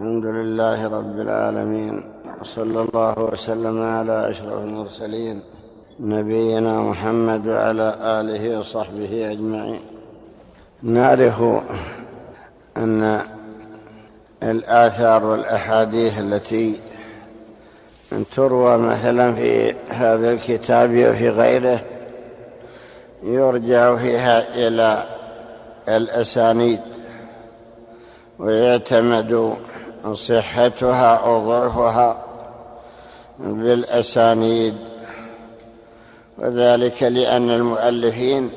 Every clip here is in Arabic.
الحمد لله رب العالمين وصلى الله وسلم على أشرف المرسلين نبينا محمد وعلى آله وصحبه أجمعين. نعرف أن الآثار والأحاديث التي تروى مثلا في هذا الكتاب وفي غيره يرجع فيها إلى الأسانيد ويعتمد صحتها أو ضعفها بالأسانيد. وذلك لأن المؤلفين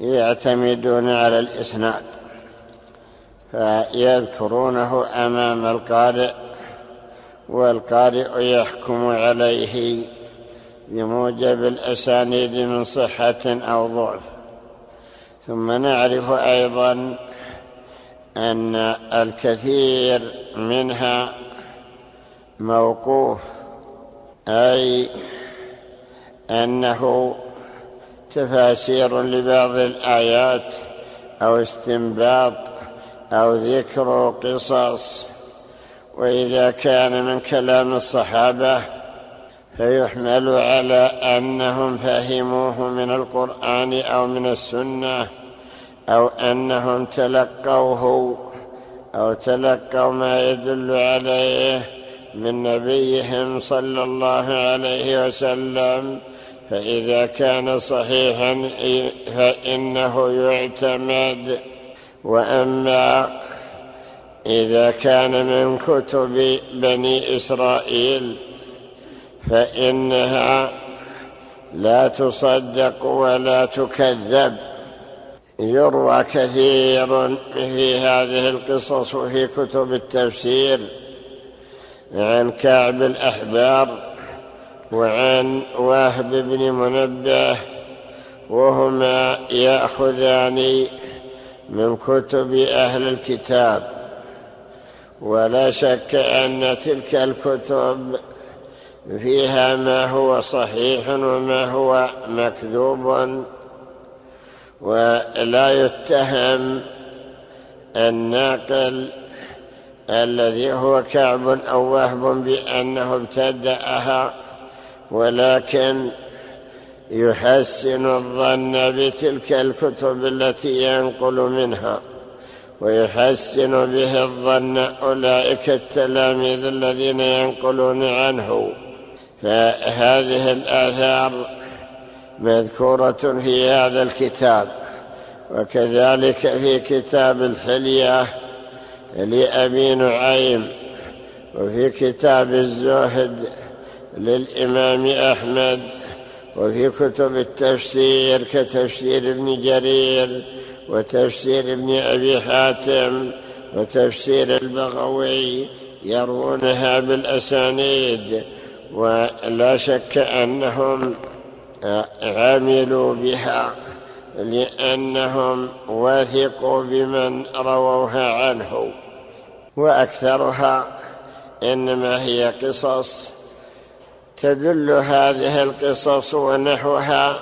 يعتمدون على الإسناد فيذكرونه أمام القارئ والقارئ يحكم عليه بموجب الأسانيد من صحة أو ضعف. ثم نعرف أيضا أن الكثير منها موقوف أي أنه تفاسير لبعض الآيات أو استنباط أو ذكر قصص. وإذا كان من كلام الصحابة فيحمل على أنهم فهموه من القرآن أو من السنة. أو أنهم تلقوه أو تلقوا ما يدل عليه من نبيهم صلى الله عليه وسلم فإذا كان صحيحا فإنه يعتمد. وأما إذا كان من كتب بني إسرائيل فإنها لا تصدق ولا تكذب. يروى كثير في هذه القصص وفي كتب التفسير عن كعب الأحبار وعن واهب بن منبه وهما يأخذان من كتب أهل الكتاب. ولا شك أن تلك الكتب فيها ما هو صحيح وما هو مكذوب. ولا يتهم الناقل الذي هو كعب أو وهب بأنه ابتدأها ولكن يحسن الظن بتلك الكتب التي ينقل منها ويحسن به الظن أولئك التلاميذ الذين ينقلون عنه. فهذه الآثار مذكورة في هذا الكتاب وكذلك في كتاب الحلية لأبي نعيم وفي كتاب الزهد للإمام أحمد وفي كتب التفسير كتفسير ابن جرير وتفسير ابن أبي حاتم وتفسير البغوي يروونها بالأسانيد ولا شك أنهم عملوا بها لانهم وثقوا بمن رووها عنه واكثرها انما هي قصص تدل هذه القصص ونحوها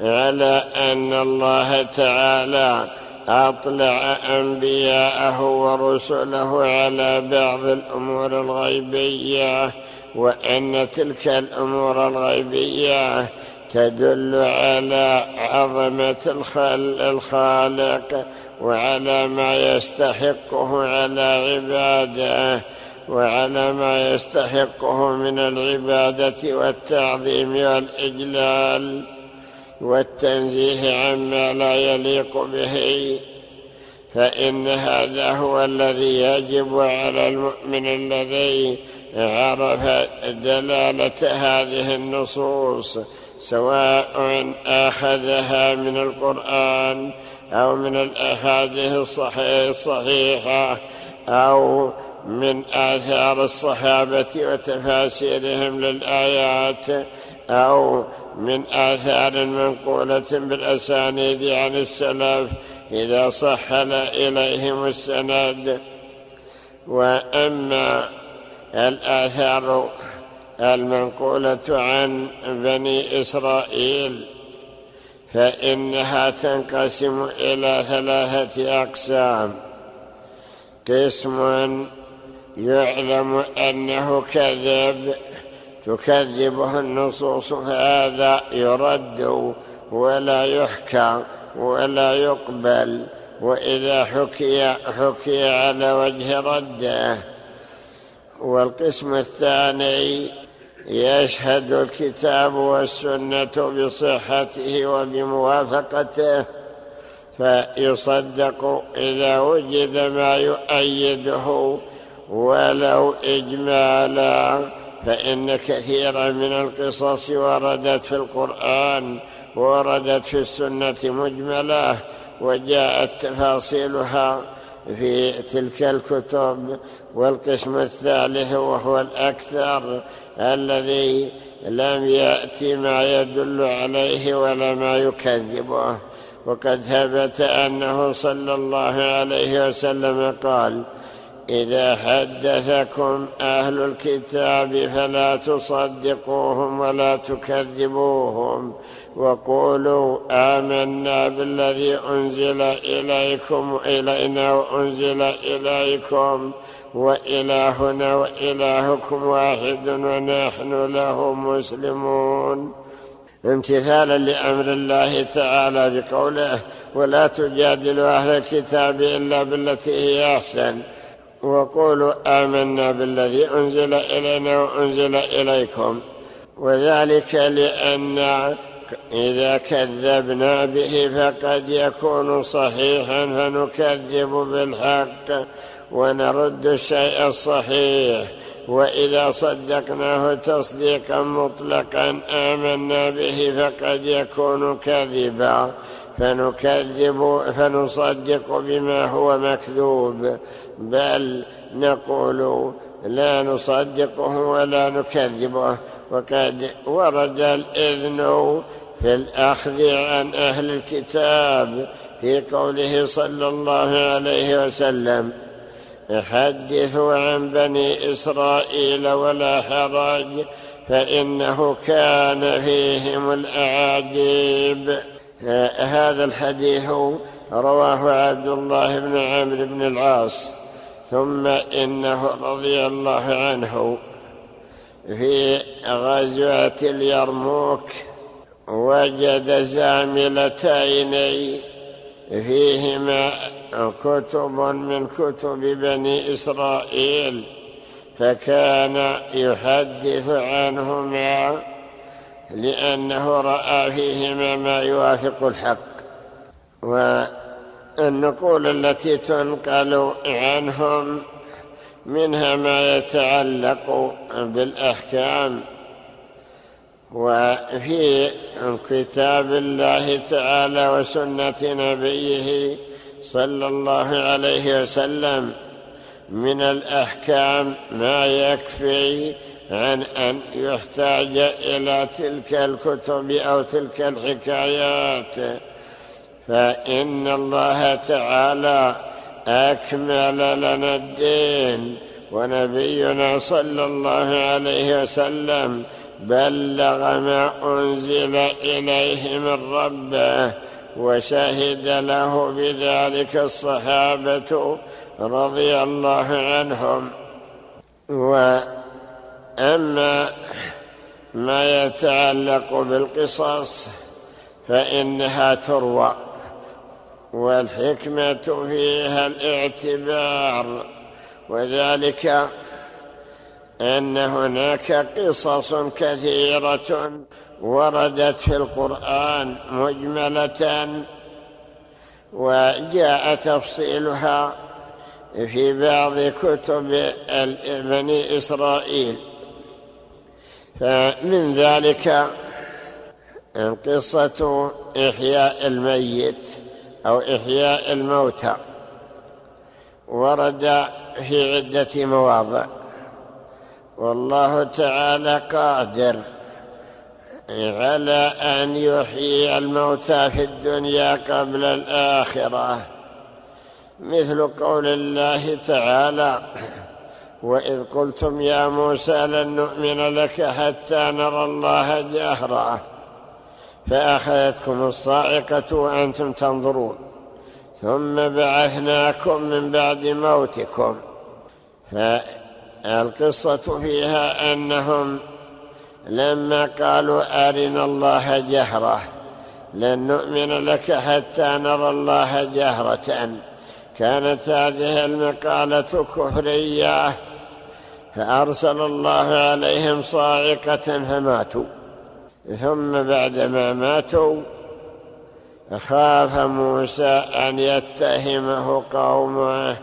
على ان الله تعالى اطلع انبياءه ورسله على بعض الأمور الغيبيه وان تلك الأمور الغيبيه تدل على عظمة الخالق وعلى ما يستحقه على عباده وعلى ما يستحقه من العبادة والتعظيم والإجلال والتنزيه عما لا يليق به. فإن هذا هو الذي يجب على المؤمن الذي عرف دلالة هذه النصوص. سواء أخذها من القرآن أو من الأحاديث الصحيحه الصحيحة أو من آثار الصحابة وتفاسيرهم للآيات أو من آثار منقولة بالأسانيد عن السلف إذا صح إليهم السند. وأما الآثار المنقولة عن بني إسرائيل فإنها تنقسم إلى ثلاثة أقسام. قسم يعلم أنه كذب تكذبه النصوص فهذا يرد ولا يحكى ولا يقبل وإذا حكي حكي على وجه رده. والقسم الثاني يشهد الكتاب والسنة بصحته وبموافقته فيصدق إذا وجد ما يؤيده ولو إجمالا فإن كثيرا من القصص وردت في القرآن وردت في السنة مجمله وجاءت تفاصيلها في تلك الكتب والقسم الثالث وهو الأكثر. الذي لم يأتي ما يدل عليه ولا ما يكذبه. وقد ثبت أنه صلى الله عليه وسلم قال إذا حدثكم أهل الكتاب فلا تصدقوهم ولا تكذبوهم وقولوا آمنا بالذي أنزل إليكم إلينا وأنزل إليكم وإلهنا وإلهكم واحد ونحن له مسلمون. امتثالا لأمر الله تعالى بقوله ولا تجادلوا أهل الكتاب إلا بالتي هي أحسن. وقولوا آمنا بالذي أنزل إلينا وأنزل إليكم. وذلك لأن إذا كذبنا به فقد يكون صحيحا فنكذب بالحق. ونرد الشيء الصحيح. وإذا صدقناه تصديقا مطلقا آمنا به فقد يكون كذبا. فنكذب فنصدق بما هو مكذوب. بل نقول لا نصدقه ولا نكذبه. وقد ورد الإذن في الأخذ عن أهل الكتاب في قوله صلى الله عليه وسلم حدثوا عن بني إسرائيل ولا حرج فإنه كان فيهم الأعاجيب. هذا الحديث رواه عبد الله بن عمرو بن العاص ثم إنه رضي الله عنه. في غزوة اليرموك وجد زاملتين فيهما كتب من كتب بني إسرائيل فكان يحدث عنهما لأنه رأى فيهما ما يوافق الحق. والنقول التي تنقل عنهم منها ما يتعلق بالأحكام. وفي كتاب الله تعالى وسنة نبيه صلى الله عليه وسلم من الأحكام ما يكفي عن أن يحتاج إلى تلك الكتب أو تلك الحكايات. فإن الله تعالى أكمل لنا الدين ونبينا صلى الله عليه وسلم بلغ ما أنزل إليه من ربه وشهد له بذلك الصحابة رضي الله عنهم. وأما ما يتعلق بالقصص فإنها تروى والحكمة فيها الاعتبار وذلك أن هناك قصص كثيرة وردت في القرآن مجملة وجاء تفصيلها في بعض كتب بني إسرائيل. فمن ذلك قصة إحياء الميت أو إحياء الموتى. ورد في عدة مواضع. والله تعالى قادر. على أن يحيي الموتى في الدنيا قبل الآخرة. مثل قول الله تعالى وإذ قلتم يا موسى لن نؤمن لك حتى نرى الله جهرا. فأخذتكم الصاعقة وأنتم تنظرون. ثم بعثناكم من بعد موتكم. فالقصة فيها أنهم لما قالوا أرنا الله جهرة لن نؤمن لك حتى نرى الله جهرة. كانت هذه المقالة كفرية. فأرسل الله عليهم صاعقة فماتوا. ثم بعدما ماتوا خاف موسى أن يتهمه قومه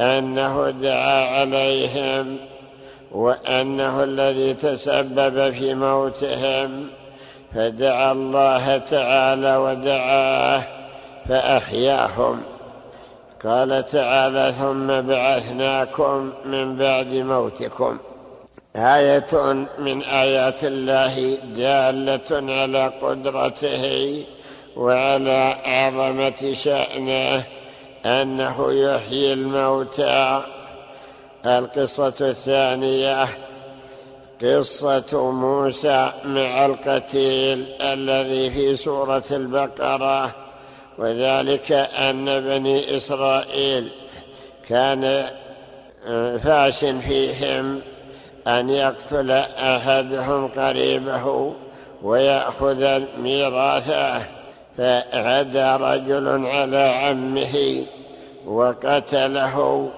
أنه دعا عليهم. وأنه الذي تسبب في موتهم فدعا الله تعالى ودعاه فأحياهم. قال تعالى ثم بعثناكم من بعد موتكم. آية من آيات الله دالة على قدرته وعلى عظمة شأنه أنه يحيي الموتى القصة الثانية قصة موسى مع القتيل الذي في سورة البقرة وذلك أن بني إسرائيل كان آه، فاش فيهم أن يقتل أحدهم قريبه ويأخذ ميراثه فعدى رجل على عمه وقتله.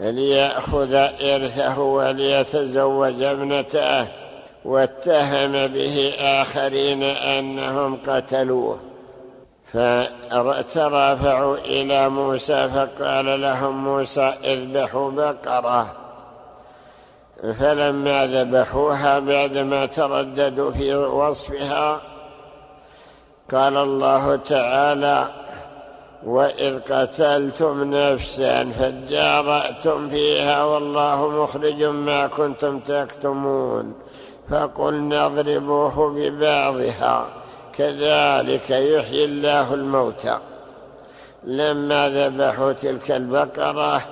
ليأخذ إرثه وليتزوج ابنته واتهم به آخرين أنهم قتلوه. فترافعوا إلى موسى فقال لهم موسى اذبحوا بقرة. فلما ذبحوها بعدما ترددوا في وصفها قال الله تعالى وإذ قتلتم نفسا فادارأتم فيها والله مخرج ما كنتم تكتمون فقلنا اضربوه ببعضها كذلك يحيي الله الموتى. لما ذبحوا تلك البقرة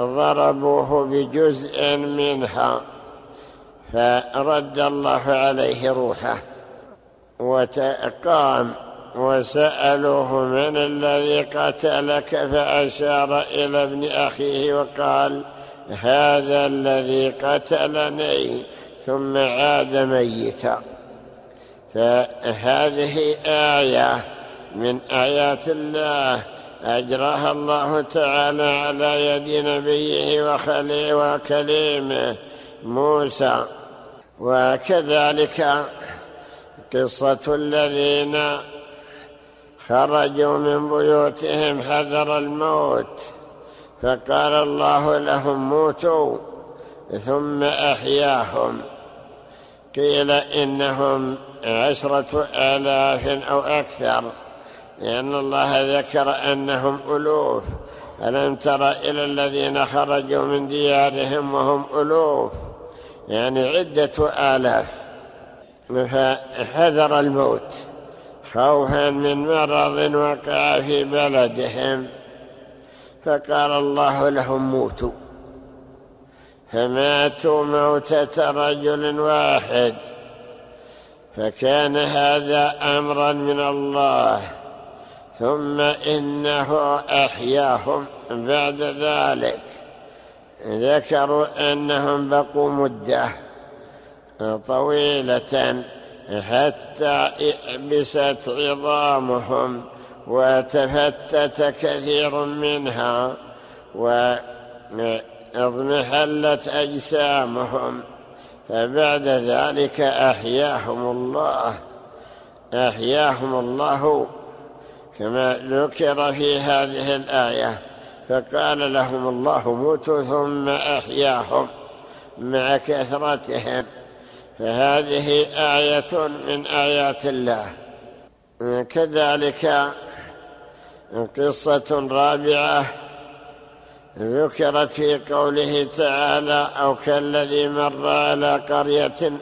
ضربوه بجزء منها فرد الله عليه روحه وقام وسألوه من الذي قتلك فأشار إلى ابن أخيه وقال هذا الذي قتلني ثم عاد ميتا. فهذه آية من آيات الله. أجراها الله تعالى على يد نبيه وخليه وكليمه موسى. وكذلك قصة الذين خرجوا من بيوتهم حذر الموت فقال الله لهم موتوا ثم أحياهم. قيل إنهم عشرة آلاف أو أكثر لأن الله ذكر أنهم ألوف. ألم تر إلى الذين خرجوا من ديارهم وهم ألوف؟ يعني عدة آلاف. فحذر الموت. خوفا من مرض وقع في بلدهم. فقال الله لهم موتوا. فماتوا موتة رجل واحد. فكان هذا امرا من الله ثم إنه أحياهم بعد ذلك. ذكروا أنهم بقوا مدة طويلة. حتى ابست عظامهم وتفتت كثير منها وأضمحلت أجسامهم فبعد ذلك أحياهم الله أحياهم الله كما ذكر في هذه الآية فقال لهم الله موتوا ثم أحياهم مع كثرتهم. فهذه آية من آيات الله. كذلك قصة رابعة ذكرت في قوله تعالى أو كالذي مر على قرية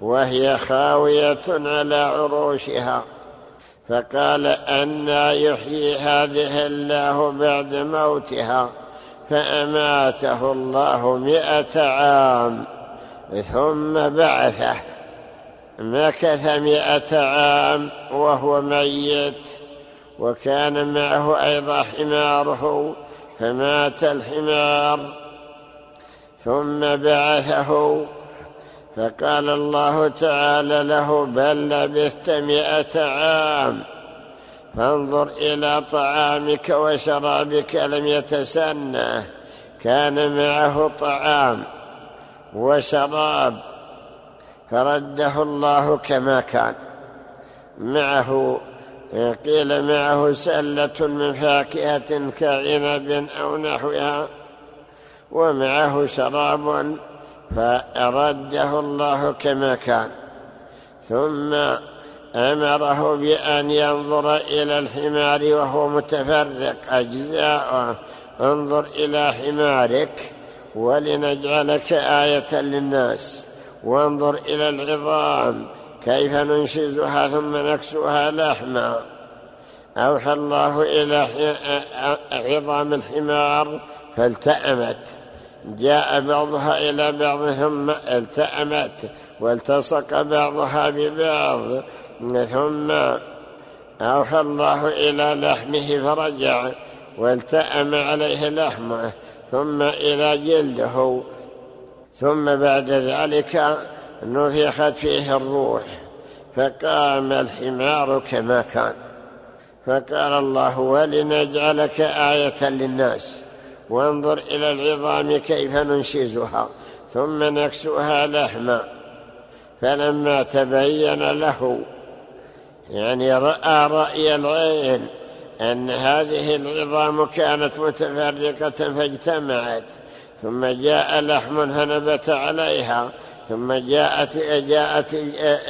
وهي خاوية على عروشها. فقال أنا يحيي هذه الله بعد موتها فأماته الله مئة عام. ثم بعثه مكث مئة عام وهو ميت وكان معه أيضا حماره فمات الحمار. ثم بعثه فقال الله تعالى له بل لبثت مئة عام. فانظر إلى طعامك وشرابك لم يتسنه كان معه طعام. وشراب فرده الله كما كان. معه قيل معه سلة من فاكهة كعنب أو نحوها. ومعه شراب فرده الله كما كان. ثم أمره بأن ينظر إلى الحمار وهو متفرق. أجزاء انظر إلى حمارك. ولنجعلك آية للناس. وانظر إلى العظام. كيف ننشزها ثم نكسوها لحما. أوحى الله إلى عظام الحمار فالتأمت. جاء بعضها إلى بعض ثم التأمت. والتصق بعضها ببعض. ثم أوحى الله إلى لحمه فرجع. والتأم عليه لحمه. ثم إلى جلده. ثم بعد ذلك نفخت فيه الروح فقام الحمار كما كان. فقال الله ولنجعلك آية للناس وانظر إلى العظام كيف ننشزها ثم نكسوها لحما. فلما تبين له يعني رأى رأي العين أن هذه العظام كانت متفرقة فاجتمعت ثم جاء لحم فنبت عليها ثم جاءت جاءت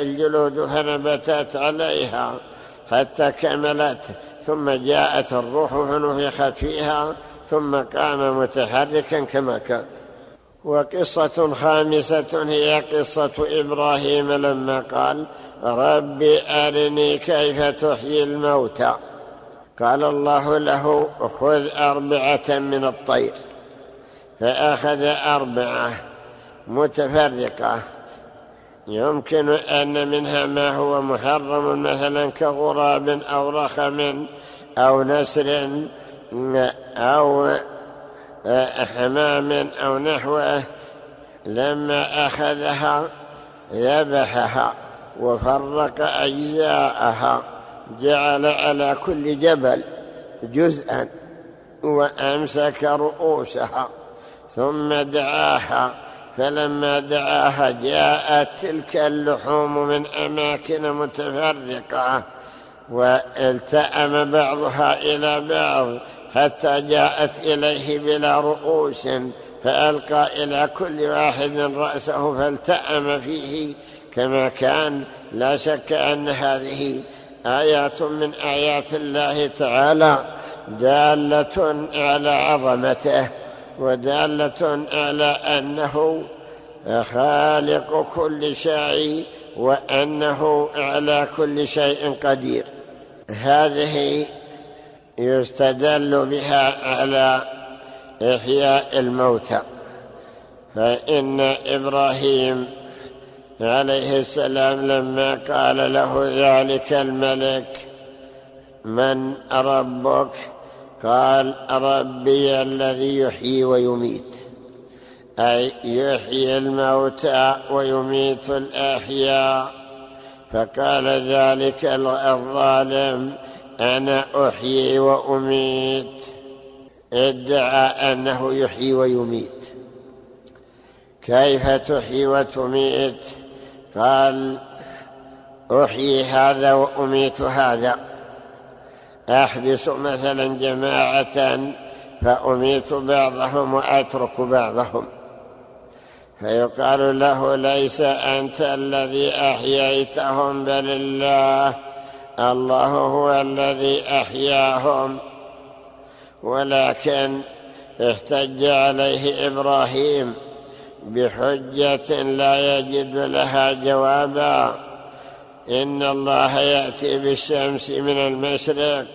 الجلود فنبتت عليها حتى كملت ثم جاءت الروح فنفخت فيها ثم قام متحركا كما كان. وقصة خامسة هي قصة إبراهيم لما قال رب أرني كيف تحيي الموتى. قال الله له خذ أربعة من الطير فأخذ أربعة متفرقة. يمكن أن منها ما هو محرم مثلا كغراب أو رخم أو نسر أو حمام أو نحوه لما أخذها ذبحها وفرق أجزاءها. جعل على كل جبل جزءا وأمسك رؤوسها ثم دعاها فلما دعاها جاءت تلك اللحوم من أماكن متفرقة والتأم بعضها إلى بعض حتى جاءت إليه بلا رؤوس فألقى إلى كل واحد رأسه فالتأم فيه كما كان لا شك أن هذه آيات من آيات الله تعالى دالة على عظمته ودالة على أنه خالق كل شيء وأنه على كل شيء قدير. هذه يستدل بها على إحياء الموتى. فإن إبراهيم عليه السلام لما قال له ذلك الملك من ربك؟ قال ربي الذي يحيي ويميت. أي يحيي الموتى ويميت الأحياء. فقال ذلك الظالم أنا أحيي وأميت. ادعى أنه يحيي ويميت. كيف تحيي وتميت؟ قال أحيي هذا وأميت هذا. أحبس مثلا جماعة فأميت بعضهم وأترك بعضهم. فيقال له ليس أنت الذي أحييتهم بل الله. الله هو الذي أحياهم. ولكن احتج عليه إبراهيم. بحجة لا يجد لها جوابا. إن الله يأتي بالشمس من المشرق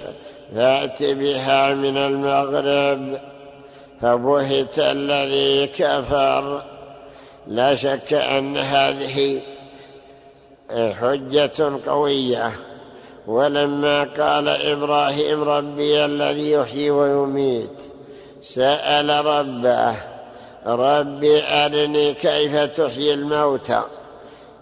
فأتي بها من المغرب. فبهت الذي كفر. لا شك أن هذه حجة قوية. ولما قال إبراهيم ربي الذي يحيي ويميت سأل ربه ربي أرني كيف تحيي الموتى.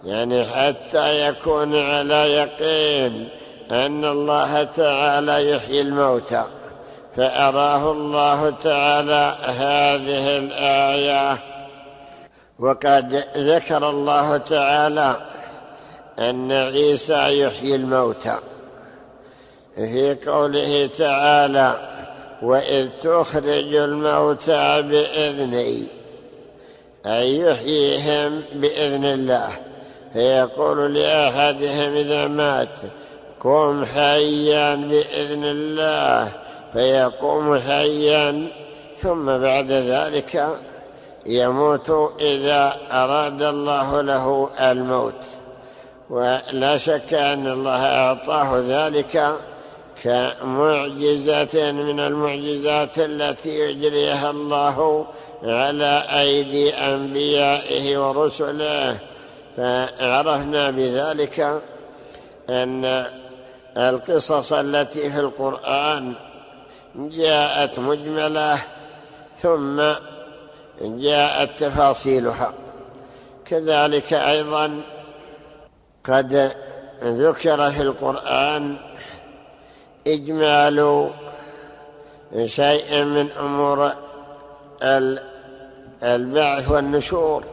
يعني حتى يكون على يقين أن الله تعالى يحيي الموتى. فأراه الله تعالى هذه الآية. وقد ذكر الله تعالى أن عيسى يحيي الموتى. في قوله تعالى وإذ تخرج الموتى بإذني اي يحييهم بإذن الله. فيقول لأحدهم إذا مات قم حيا بإذن الله. فيقوم حيا ثم بعد ذلك يموت إذا أراد الله له الموت. ولا شك أن الله أعطاه ذلك كمعجزة من المعجزات التي يجريها الله على أيدي أنبيائه ورسله. فعرفنا بذلك أن القصص التي في القرآن جاءت مجملة ثم جاءت تفاصيلها. كذلك أيضا قد ذكر في القرآن إجمال شيء من أمور البعث والنشور.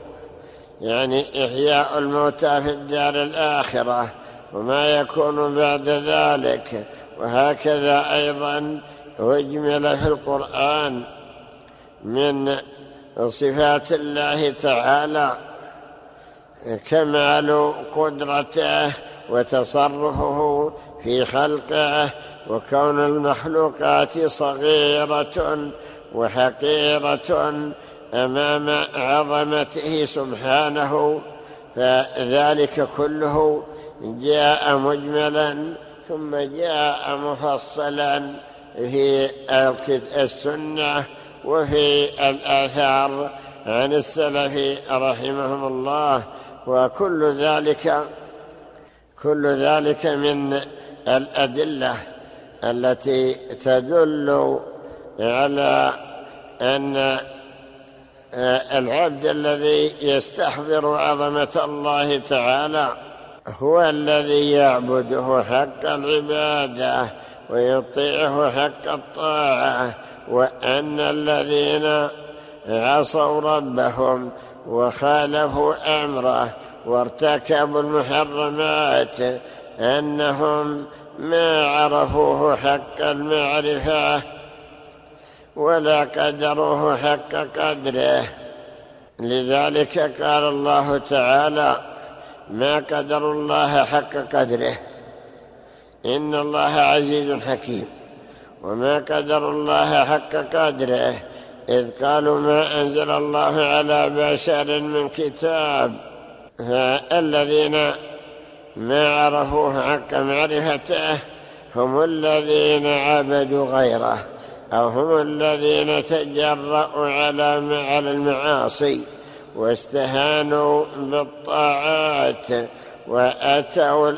يعني إحياء الموتى في الدار الآخرة وما يكون بعد ذلك. وهكذا أيضا أجمل في القرآن من صفات الله تعالى. كمال قدرته وتصرفه في خلقه. وكون المخلوقات صغيرة وحقيرة أمام عظمته سبحانه فذلك كله جاء مجملا ثم جاء مفصلا في السنة وفي الآثار عن السلف رحمهم الله وكل ذلك كل ذلك من الأدلة التي تدل على أن العبد الذي يستحضر عظمة الله تعالى هو الذي يعبده حق العبادة ويطيعه حق الطاعة وأن الذين عصوا ربهم وخالفوا أمره وارتكبوا المحرمات أنهم ما عرفوه حق المعرفة ولا قدروه حق قدره. لذلك قال الله تعالى ما قدر الله حق قدره. إن الله عزيز حكيم. وما قدر الله حق قدره. إذ قالوا ما أنزل الله على بشر من كتاب. فالذين ما عرفوه حق معرفته هم الذين عبدوا غيره. أو هم الذين تجرأوا على على المعاصي واستهانوا بالطاعات وأتوا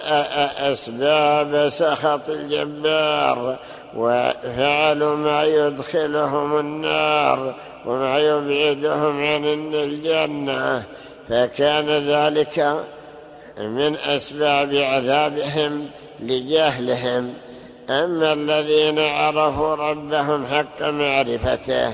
أسباب سخط الجبار وفعلوا ما يدخلهم النار وما يبعدهم عن الجنة. فكان ذلك من أسباب عذابهم لجهلهم. أما الذين عرفوا ربهم حق معرفته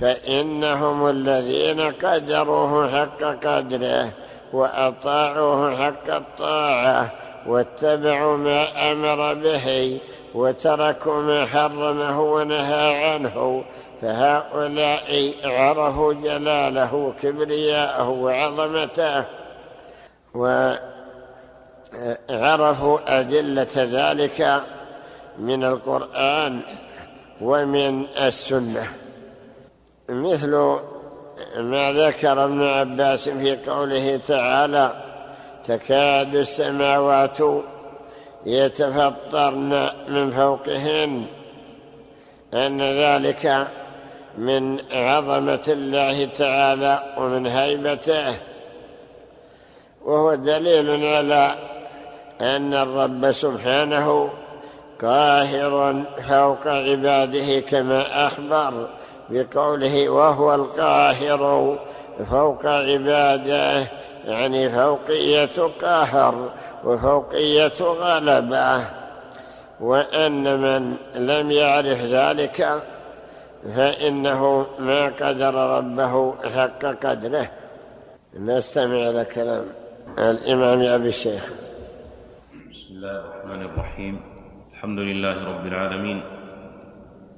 فإنهم الذين قدروه حق قدره وأطاعوه حق الطاعة واتبعوا ما أمر به وتركوا ما حرمه ونهى عنه فهؤلاء عرفوا جلاله وكبرياءه وعظمته وعرفوا أدلة ذلك من القرآن ومن السنة. مثل ما ذكر ابن عباس في قوله تعالى تكاد السماوات يتفطرن من فوقهن. أن ذلك من عظمة الله تعالى ومن هيبته. وهو دليل على أن الرب سبحانه قاهر فوق عباده كما أخبر بقوله وهو القاهر فوق عباده يعني فوقية قهر وفوقية غلبة. وأن من لم يعرف ذلك فإنه ما قدر ربه حق قدره. نستمع إلى كلام الإمام أبي الشيخ. بسم الله الرحمن الرحيم. الحمد لله رب العالمين.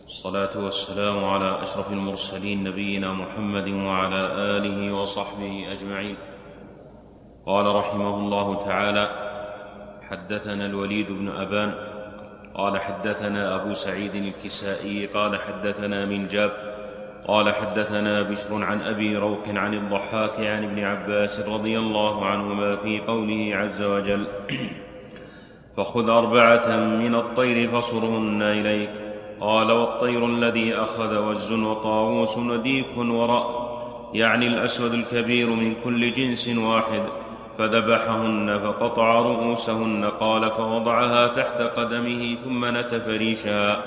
الصلاة والسلام على أشرف المرسلين نبينا محمد وعلى آله وصحبه أجمعين. قال رحمه الله تعالى حدثنا الوليد بن أبان قال حدثنا أبو سعيد الكسائي قال حدثنا من جاب قال حدثنا بشر عن أبي روك عن الضحاك عن ابن عباس رضي الله عنهما في قوله عز وجل فخذ أربعة من الطير فصرهن إليك. قال والطير الذي أخذ وز وطاووس وديك ورأ يعني الأسود الكبير من كل جنس واحد. فذبحهن فقطع رؤوسهن قال فوضعها تحت قدمه ثم نتف ريشها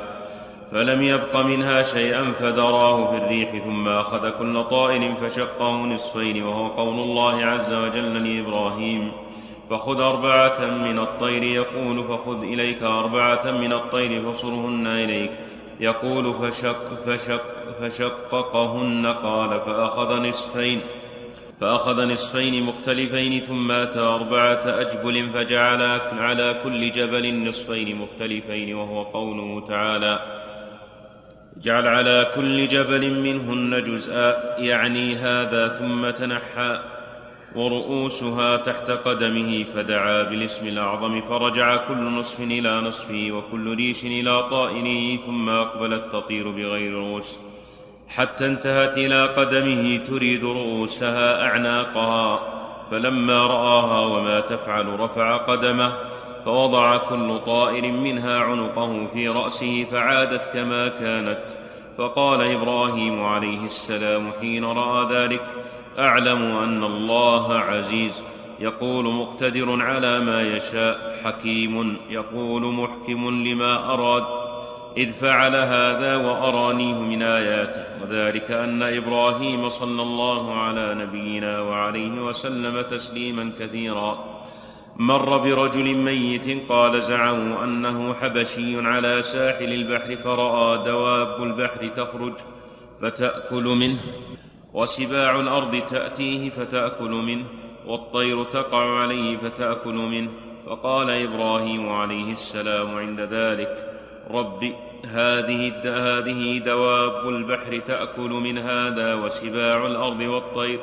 فلم يبق منها شيئا فدراه في الريح ثم أخذ كل طائر فشقه نصفين وهو قول الله عز وجل لإبراهيم. فخذ أربعة من الطير يقول فخذ إليك أربعة من الطير فصرهن إليك. يقول فشق فشق فشققهن قال فأخذ نصفين فأخذ نصفين مختلفين ثم أتى أربعة أجبل فجعل على كل جبل نصفين مختلفين وهو قوله تعالى جعل على كل جبل منهن جزءا يعني هذا ثم تنحى. ورؤوسها تحت قدمه فدعا بالاسم الأعظم فرجع كل نصف إلى نصفه وكل ريش إلى طائره ثم أقبلت تطير بغير رؤوس. حتى انتهت إلى قدمه تريد رؤوسها أعناقها. فلما رآها وما تفعل رفع قدمه فوضع كل طائر منها عنقه في رأسه فعادت كما كانت. فقال إبراهيم عليه السلام حين رأى ذلك أعلم أن الله عزيز. يقول مقتدر على ما يشاء حكيم يقول محكم لما أراد. إذ فعل هذا وأرانيه من آياته. وذلك أن إبراهيم صلى الله على نبينا وعليه وسلم تسليما كثيرا. مر برجل ميت قال زعموا أنه حبشي على ساحل البحر فرأى دواب البحر تخرج فتأكل منه. وسباع الأرض تأتيه فتأكل منه والطير تقع عليه فتأكل منه. فقال إبراهيم عليه السلام عند ذلك رب هذه هذه دواب البحر تأكل من هذا وسباع الأرض والطير.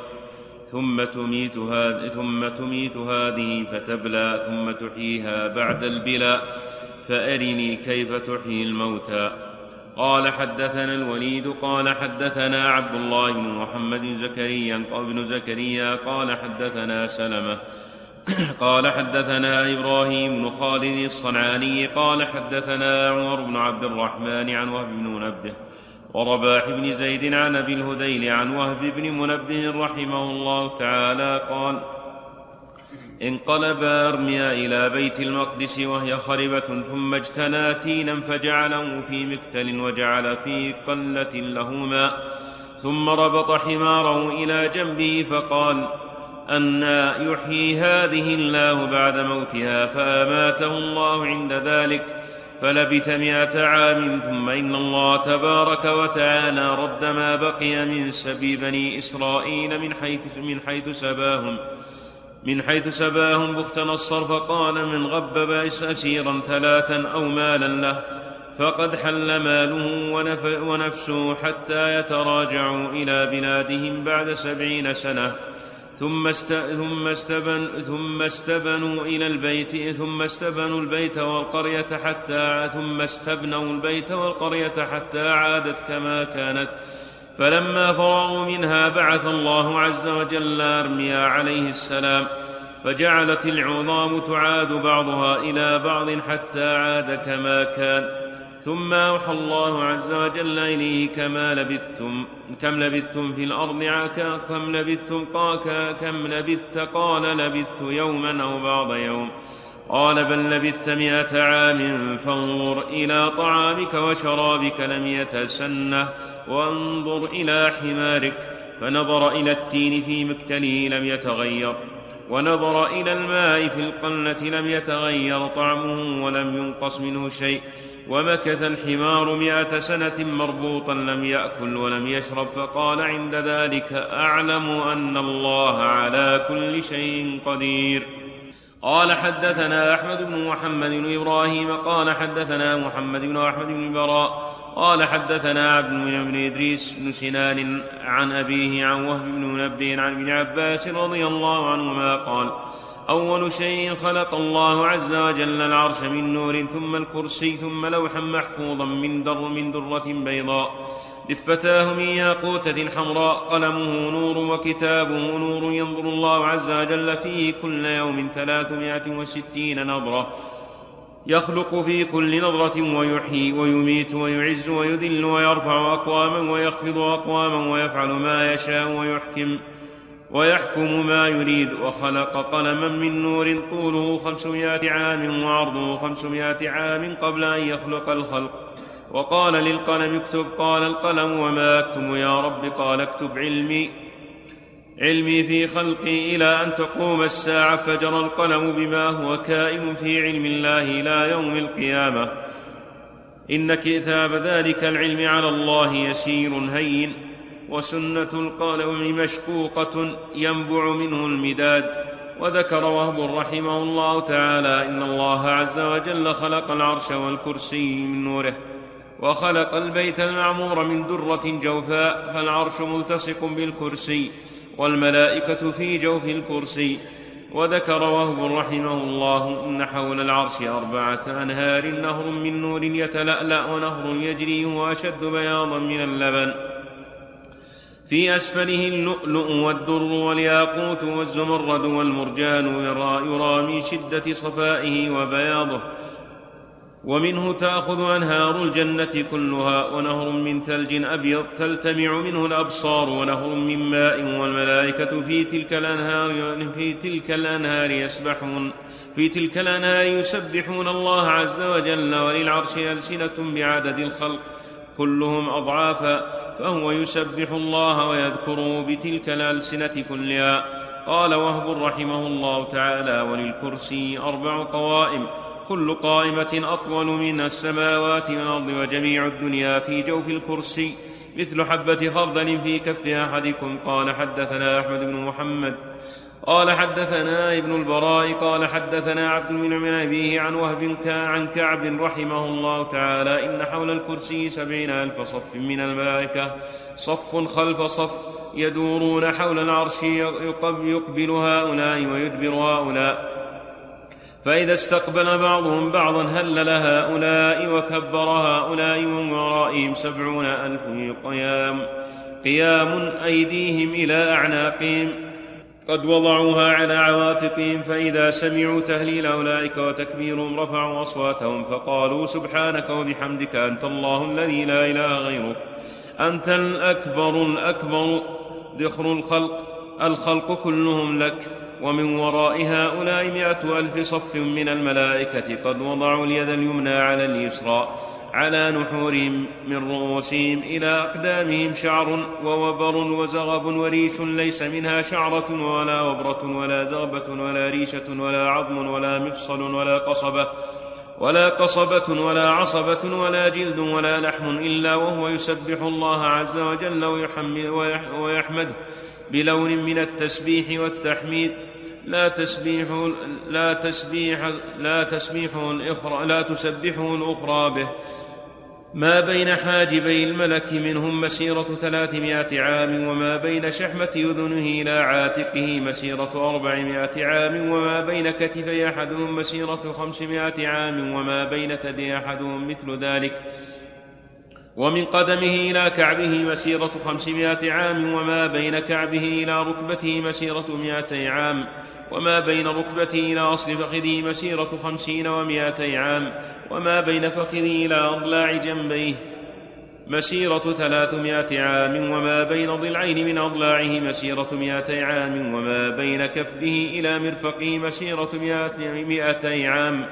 ثم تميت هذه ثم تميت هذه فتبلى ثم تحييها بعد البلاء. فأرني كيف تحيي الموتى. قال حدثنا الوليد قال حدثنا عبد الله بن محمد زكريا بن زكريا قال حدثنا سلمة قال حدثنا إبراهيم بن خالد الصنعاني قال حدثنا عمر بن عبد الرحمن عن وهب بن منبه ورباح بن زيد عن أبي الهذيل عن وهب بن منبه رحمه الله تعالى قال انقلب أرميا إلى بيت المقدس وهي خربة ثم اجتنى تينا فجعله في مكتل وجعل في قلة له ماء ثم ربط حماره إلى جنبه فقال أنا يحيي هذه الله بعد موتها فأماته الله عند ذلك فلبث مائة عام ثم إن الله تبارك وتعالى رد ما بقي من سبي بني إسرائيل من حيث, من حيث سباهم. من حيث سباهم بخت نصر فقال من غبب أسيرا ثلاثا أو مالا له فقد حل ماله ونفسه حتى يتراجعوا إلى بلادهم بعد سبعين سنة. ثم ثم استبن ثم استبنوا إلى البيت ثم استبنوا البيت والقرية حتى ثم استبنوا البيت والقرية حتى عادت كما كانت. فلما فرغوا منها بعث الله عز وجل أرميا عليه السلام فجعلت العظام تعاد بعضها إلى بعض حتى عاد كما كان. ثم أوحى الله عز وجل إليه كما لبثتم كم لبثتم في الأرض كم لبثتم كم لبثت؟ قال لبثت يوما أو بعض يوم. قال بل لبثت مائة عام فانظر إلى طعامك وشرابك لم يتسنه وانظر إلى حمارك فنظر إلى التين في مكتله لم يتغير ونظر إلى الماء في القلة لم يتغير طعمه ولم ينقص منه شيء ومكث الحمار مائة سنة مربوطا لم يأكل ولم يشرب فقال عند ذلك أعلم أن الله على كل شيء قدير قال حدثنا أحمد بن محمد بن إبراهيم قال حدثنا محمد بن أحمد بن براء قال حدثنا عبد بن إدريس بن سنان عن أبيه عن وهب بن منبه عن ابن عباس رضي الله عنهما قال أول شيء خلق الله عز وجل العرش من نور ثم الكرسي ثم لوحا محفوظا من در من درة بيضاء. لفتاه من ياقوتة حمراء قلمه نور وكتابه نور ينظر الله عز وجل فيه كل يوم ثلاثمائة وستين نظرة. يخلق في كل نظرة ويحيي ويميت ويعز ويذل ويرفع أقواما ويخفض أقواما ويفعل ما يشاء ويحكم ويحكم ما يريد. وخلق قلما من نور طوله خمسمائة عام وعرضه خمسمائة عام قبل أن يخلق الخلق. وقال للقلم اكتب قال القلم وما أكتب يا رب؟ قال اكتب علمي علمي في خلقي إلى أن تقوم الساعة. فجرى القلم بما هو كائن في علم الله إلى يوم القيامة. إن كتاب ذلك العلم على الله يسير هين وسنة القلم مشقوقة ينبع منه المداد. وذكر وهب رحمه الله تعالى إن الله عز وجل خلق العرش والكرسي من نوره. وخلق البيت المعمور من درة جوفاء فالعرش ملتصق بالكرسي والملائكة في جوف الكرسي. وذكر وهب رحمه الله إن حول العرش أربعة أنهار نهر من نور يتلألأ ونهر يجري هو أشد بياضا من اللبن. في أسفله اللؤلؤ والدر والياقوت والزمرد والمرجان يرى, يرى من شدة صفائه وبياضه. ومنه تأخذ أنهار الجنة كلها ونهر من ثلج أبيض تلتمع منه الأبصار ونهر من ماء والملائكة في تلك الأنهار في تلك الأنهار يسبحون في تلك الأنهار يسبحون الله عز وجل وللعرش ألسنة بعدد الخلق كلهم أضعافا فهو يسبح الله ويذكره بتلك الألسنة كلها. قال وهب رحمه الله تعالى وللكرسي أربع قوائم كل قائمة أطول من السماوات والأرض وجميع الدنيا في جوف الكرسي مثل حبة خردل في كف أحدكم قال حدثنا أحمد بن محمد. قال حدثنا ابن البراء قال حدثنا عبد المنعم من أبيه عن وهب عن كعب رحمه الله تعالى إن حول الكرسي سبعين ألف صف من الملائكة صف خلف صف يدورون حول العرش يقبل هؤلاء ويدبر هؤلاء. فإذا استقبل بعضهم بعضا هلل هؤلاء وكبر هؤلاء ومن ورائهم سبعون ألف قيام. قيام أيديهم إلى أعناقهم. قد وضعوها على عواتقهم فإذا سمعوا تهليل أولئك وتكبيرهم رفعوا أصواتهم فقالوا سبحانك وبحمدك أنت الله الذي لا إله غيرك. أنت الأكبر الأكبر ذخر الخلق الخلق كلهم لك. ومن وراء هؤلاء مائة ألف صف من الملائكة قد وضعوا اليد اليمنى على اليسرى على نحورهم من رؤوسهم إلى أقدامهم شعر ووبر وزغب وريش ليس منها شعرة ولا وبرة ولا زغبة ولا ريشة ولا عظم ولا مفصل ولا قصبة ولا قصبة ولا عصبة ولا جلد ولا لحم إلا وهو يسبح الله عز وجل ويحمده بلون من التسبيح والتحميد لا تسبيح لا تسبيح لا تسبيحه الأخرى لا تسبحه الأخرى به. ما بين حاجبي الملك منهم مسيرة ثلاثمائة عام وما بين شحمة أذنه إلى عاتقه مسيرة أربعمائة عام وما بين كتفي أحدهم مسيرة خمسمائة عام وما بين ثدي أحدهم مثل ذلك. ومن قدمه إلى كعبه مسيرة خمسمائة عام وما بين كعبه إلى ركبته مسيرة مائتي عام. وما بين ركبته إلى أصل فخذه مسيرة خمسين ومائتي عام وما بين فخذه إلى أضلاع جنبيه مسيرة ثلاثمائة عام وما بين ضلعين من أضلاعه مسيرة مائتي عام وما بين كفه إلى مرفقه مسيرة مائتي عام.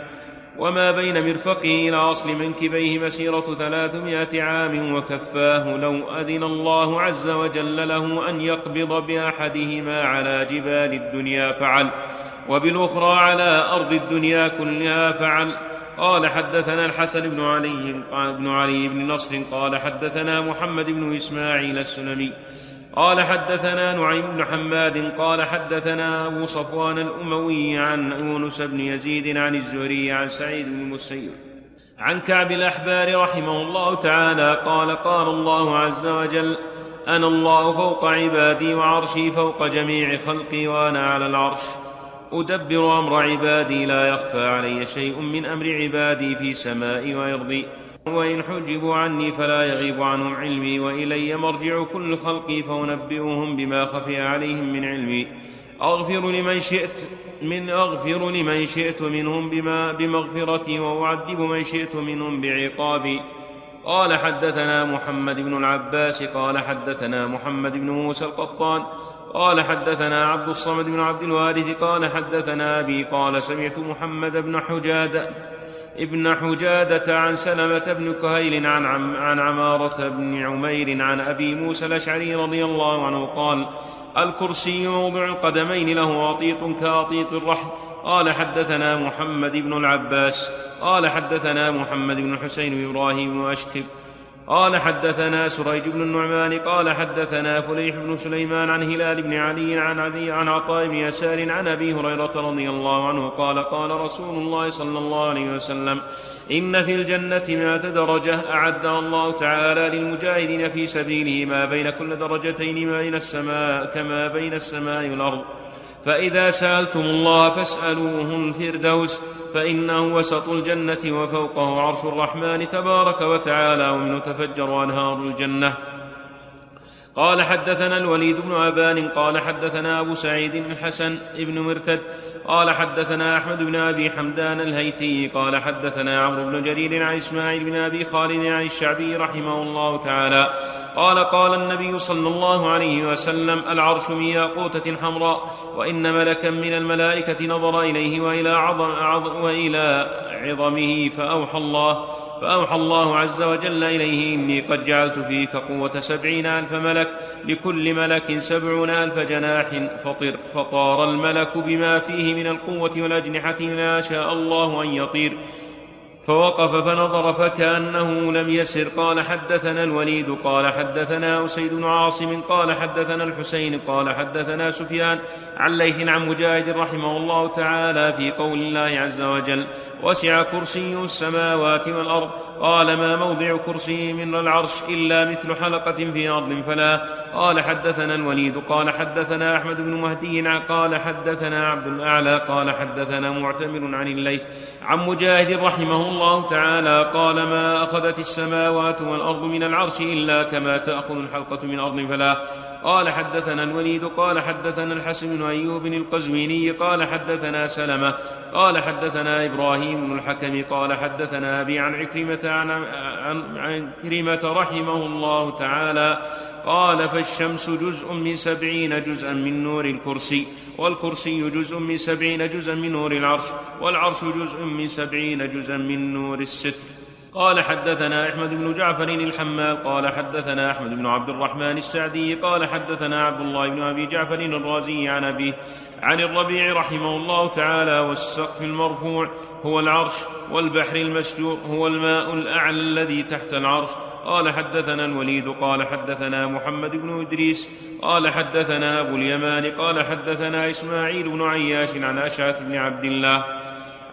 وما بين مرفقه إلى أصل منكبيه مسيرة ثلاثمائة عام وكفاه لو أذن الله عز وجل له أن يقبض بأحدهما على جبال الدنيا فعل وبالأخرى على أرض الدنيا كلها فعل. قال حدثنا الحسن بن علي بن علي بن نصر قال حدثنا محمد بن إسماعيل السلمي قال حدثنا نعيم بن حماد قال حدثنا أبو صفوان الأموي عن يونس بن يزيد عن الزهري عن سعيد بن المسيب عن كعب الأحبار رحمه الله تعالى قال قال الله عز وجل أنا الله فوق عبادي وعرشي فوق جميع خلقي وأنا على العرش. أدبر أمر عبادي لا يخفى علي شيء من أمر عبادي في سمائي وأرضي. وإن حجبوا عني فلا يغيب عنهم علمي وإلي مرجع كل خلقي فأنبئهم بما خفي عليهم من علمي. أغفر لمن شئت من أغفر لمن شئت منهم بما بمغفرتي وأعذب من شئت منهم بعقابي. قال حدثنا محمد بن العباس قال حدثنا محمد بن موسى القطان قال حدثنا عبد الصمد بن عبد الوارث قال حدثنا أبي قال سمعت محمد بن حجاد ابن حجادة عن سلمة بن كهيل عن, عم عن عمارة بن عمير عن أبي موسى الأشعري رضي الله عنه قال الكرسي موضع القدمين له أطيط كأطيط الرحل قال حدثنا محمد بن العباس. قال حدثنا محمد بن الحسين بن إبراهيم وأشكب. قال حدثنا سريج بن النعمان قال حدثنا فليح بن سليمان عن هلال بن علي عن علي عن عطاء بن يسار عن أبي هريرة رضي الله عنه قال قال رسول الله صلى الله عليه وسلم إن في الجنة مائه درجة أعدها الله تعالى للمجاهدين في سبيله ما بين كل درجتين ما بين السماء كما بين السماء والأرض فإذا سألتم الله فاسألوه الفردوس فإنه وسط الجنة وفوقه عرش الرحمن تبارك وتعالى ومنه تفجر أنهار الجنة. قال حدثنا الوليد بن أبان قال حدثنا أبو سعيد الحسن بن مرتد قال حدثنا أحمد بن أبي حمدان الهيتي قال حدثنا عمرو بن جرير عن إسماعيل بن أبي خالد عن الشعبي رحمه الله تعالى قال قال النبي صلى الله عليه وسلم العرش من ياقوتة حمراء وإن ملكا من الملائكة نظر إليه وإلى عظم, عظم وإلى عظمه فأوحى الله فأوحى الله عز وجل إليه إني قد جعلت فيك قوة سبعين ألف ملك لكل ملك سبعون ألف جناح فطر فطار الملك بما فيه من القوة والأجنحة ما شاء الله أن يطير فوقف فنظر فكأنه لم يسر. قال حدثنا الوليد قال حدثنا أسيد بن عاصم قال حدثنا الحسين قال حدثنا سفيان. عن ليث عن مجاهد رحمه الله تعالى في قول الله عز وجل وسع كرسي السماوات والأرض. قال ما موضع كرسي من العرش إلا مثل حلقة في أرض فلا. قال حدثنا الوليد قال حدثنا أحمد بن مهدي قال حدثنا عبد الأعلى قال حدثنا معتمر عن الليث. عن مجاهد رحمه الله تعالى قال ما أخذت السماوات والأرض من العرش إلا كما تأخذ الحلقة من أرض فلا. قال حدثنا الوليد قال حدثنا الحسن بن أيوب القزويني قال حدثنا سلمة. قال حدثنا إبراهيم بن الحكم قال حدثنا أبي عن عكرمة عن, عن, عن عكرمة رحمه الله تعالى قال فالشمس جزء من سبعين جزءا من نور الكرسي والكرسي جزء من سبعين جزءا من نور العرش والعرش جزء من سبعين جزءا من نور الستر قال حدثنا أحمد بن جعفر الحمال قال حدثنا أحمد بن عبد الرحمن السعدي قال حدثنا عبد الله بن أبي جعفر الرازي عن ابيه عن الربيع رحمه الله تعالى والسقف المرفوع هو العرش والبحر المسجور هو الماء الأعلى الذي تحت العرش. قال حدثنا الوليد قال حدثنا محمد بن إدريس قال حدثنا أبو اليمان قال حدثنا إسماعيل بن عياش عن أشعث بن عبد الله.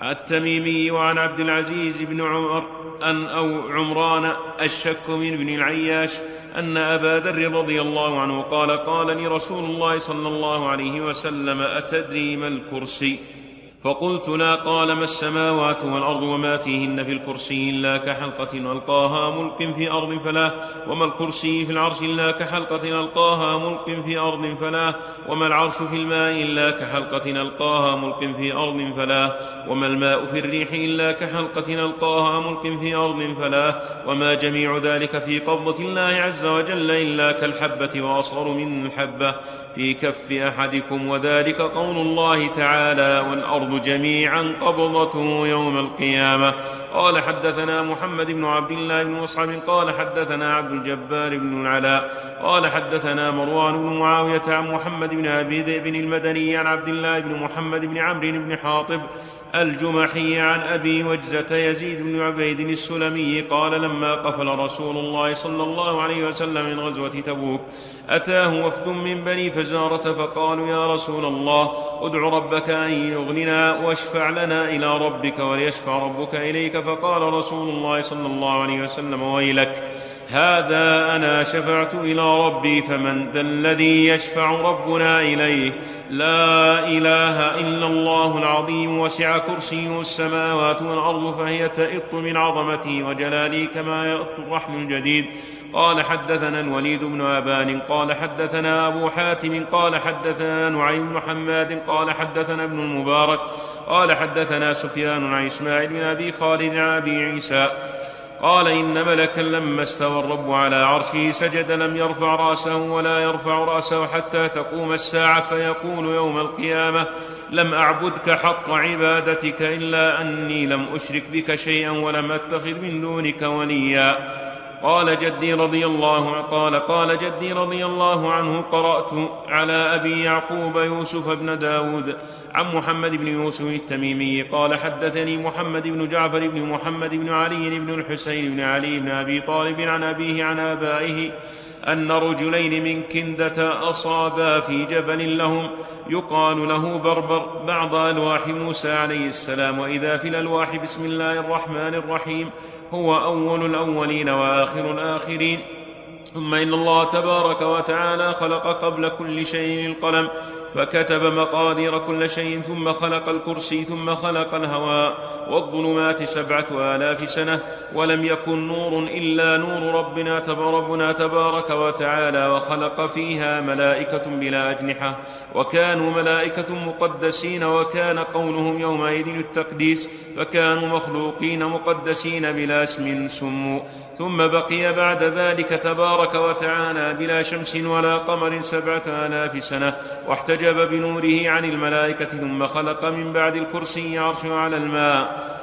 التميمي وعن عبد العزيز بن عمر أن أو عمران الشك من ابن العياش أن أبا ذر رضي الله عنه قال قال لي رسول الله صلى الله عليه وسلم أتدري ما الكرسي فقلت لا قال ما السماوات والأرض وما فيهن في الكرسي إلا كحلقة ألقاها ملق في أرض فلا وما الكرسي في العرش إلا كحلقة ألقاها ملق في أرض فلا وما العرش في الماء إلا كحلقة ألقاها ملق في أرض فلا وما الماء في الريح إلا كحلقة ألقاها ملق في أرض فلا وما جميع ذلك في قبضة الله عز وجل إلا كالحبة وأصغر من الحبة في كف أحدكم وذلك قول الله تعالى والأرض جميعا قبضته يوم القيامة. قال حدثنا محمد بن عبد الله بن مصعب قال حدثنا عبد الجبار بن العلاء قال حدثنا مروان بن معاوية عن محمد بن أبي ذئب المدني عن عبد الله بن محمد بن عمرو بن حاطب الجمحي عن أبي وجزة يزيد بن عبيد السلمي قال لما قفل رسول الله صلى الله عليه وسلم من غزوة تبوك أتاه وفد من بني فزارة فقالوا يا رسول الله ادع ربك أن يغننا واشفع لنا إلى ربك وليشفع ربك إليك. فقال رسول الله صلى الله عليه وسلم ويلك هذا أنا شفعت إلى ربي فمن ذا الذي يشفع ربنا إليه؟ لا إله إلا الله العظيم وسع كرسيه السماوات والأرض فهي تئط من عظمته وجلاله كما يئط الرحم الجديد. قال حدثنا الوليد بن أبان قال حدثنا أبو حاتم قال حدثنا نعيم بن حماد قال حدثنا ابن المبارك قال حدثنا سفيان عن إسماعيل بن أبي خالد عن أبي عيسى. قال إن ملكا لما استوى الرب على عرشه سجد لم يرفع رأسه ولا يرفع رأسه حتى تقوم الساعة فيقول يوم القيامة لم أعبدك حق عبادتك إلا أني لم أشرك بك شيئا ولم أتخذ من دونك وليا. قال جدي رضي الله قال قال جدي رضي الله عنه قرأت على أبي يعقوب يوسف بن داود عن محمد بن يوسف التميمي قال حدثني محمد بن جعفر بن محمد بن علي بن الحسين بن علي بن أبي طالب عن أبيه عن آبائه أن رجلين من كندة أصابا في جبل لهم يقال له بربر بعض ألواح موسى عليه السلام وإذا في الألواح بسم الله الرحمن الرحيم هو أول الأولين وآخر الآخرين. ثم إن الله تبارك وتعالى خلق قبل كل شيء القلم. فكتب مقادير كل شيء ثم خلق الكرسي ثم خلق الهواء والظلمات سبعة آلاف سنة ولم يكن نور إلا نور ربنا ربنا تبارك وتعالى وخلق فيها ملائكة بلا أجنحة وكانوا ملائكة مقدسين وكان قولهم يومئذ التقديس فكانوا مخلوقين مقدسين بلا اسم سموا ثم بقي بعد ذلك تبارك وتعالى بلا شمس ولا قمر سبعة آلاف سنة واحتجب بنوره عن الملائكة ثم خلق من بعد الكرسي عرشه على الماء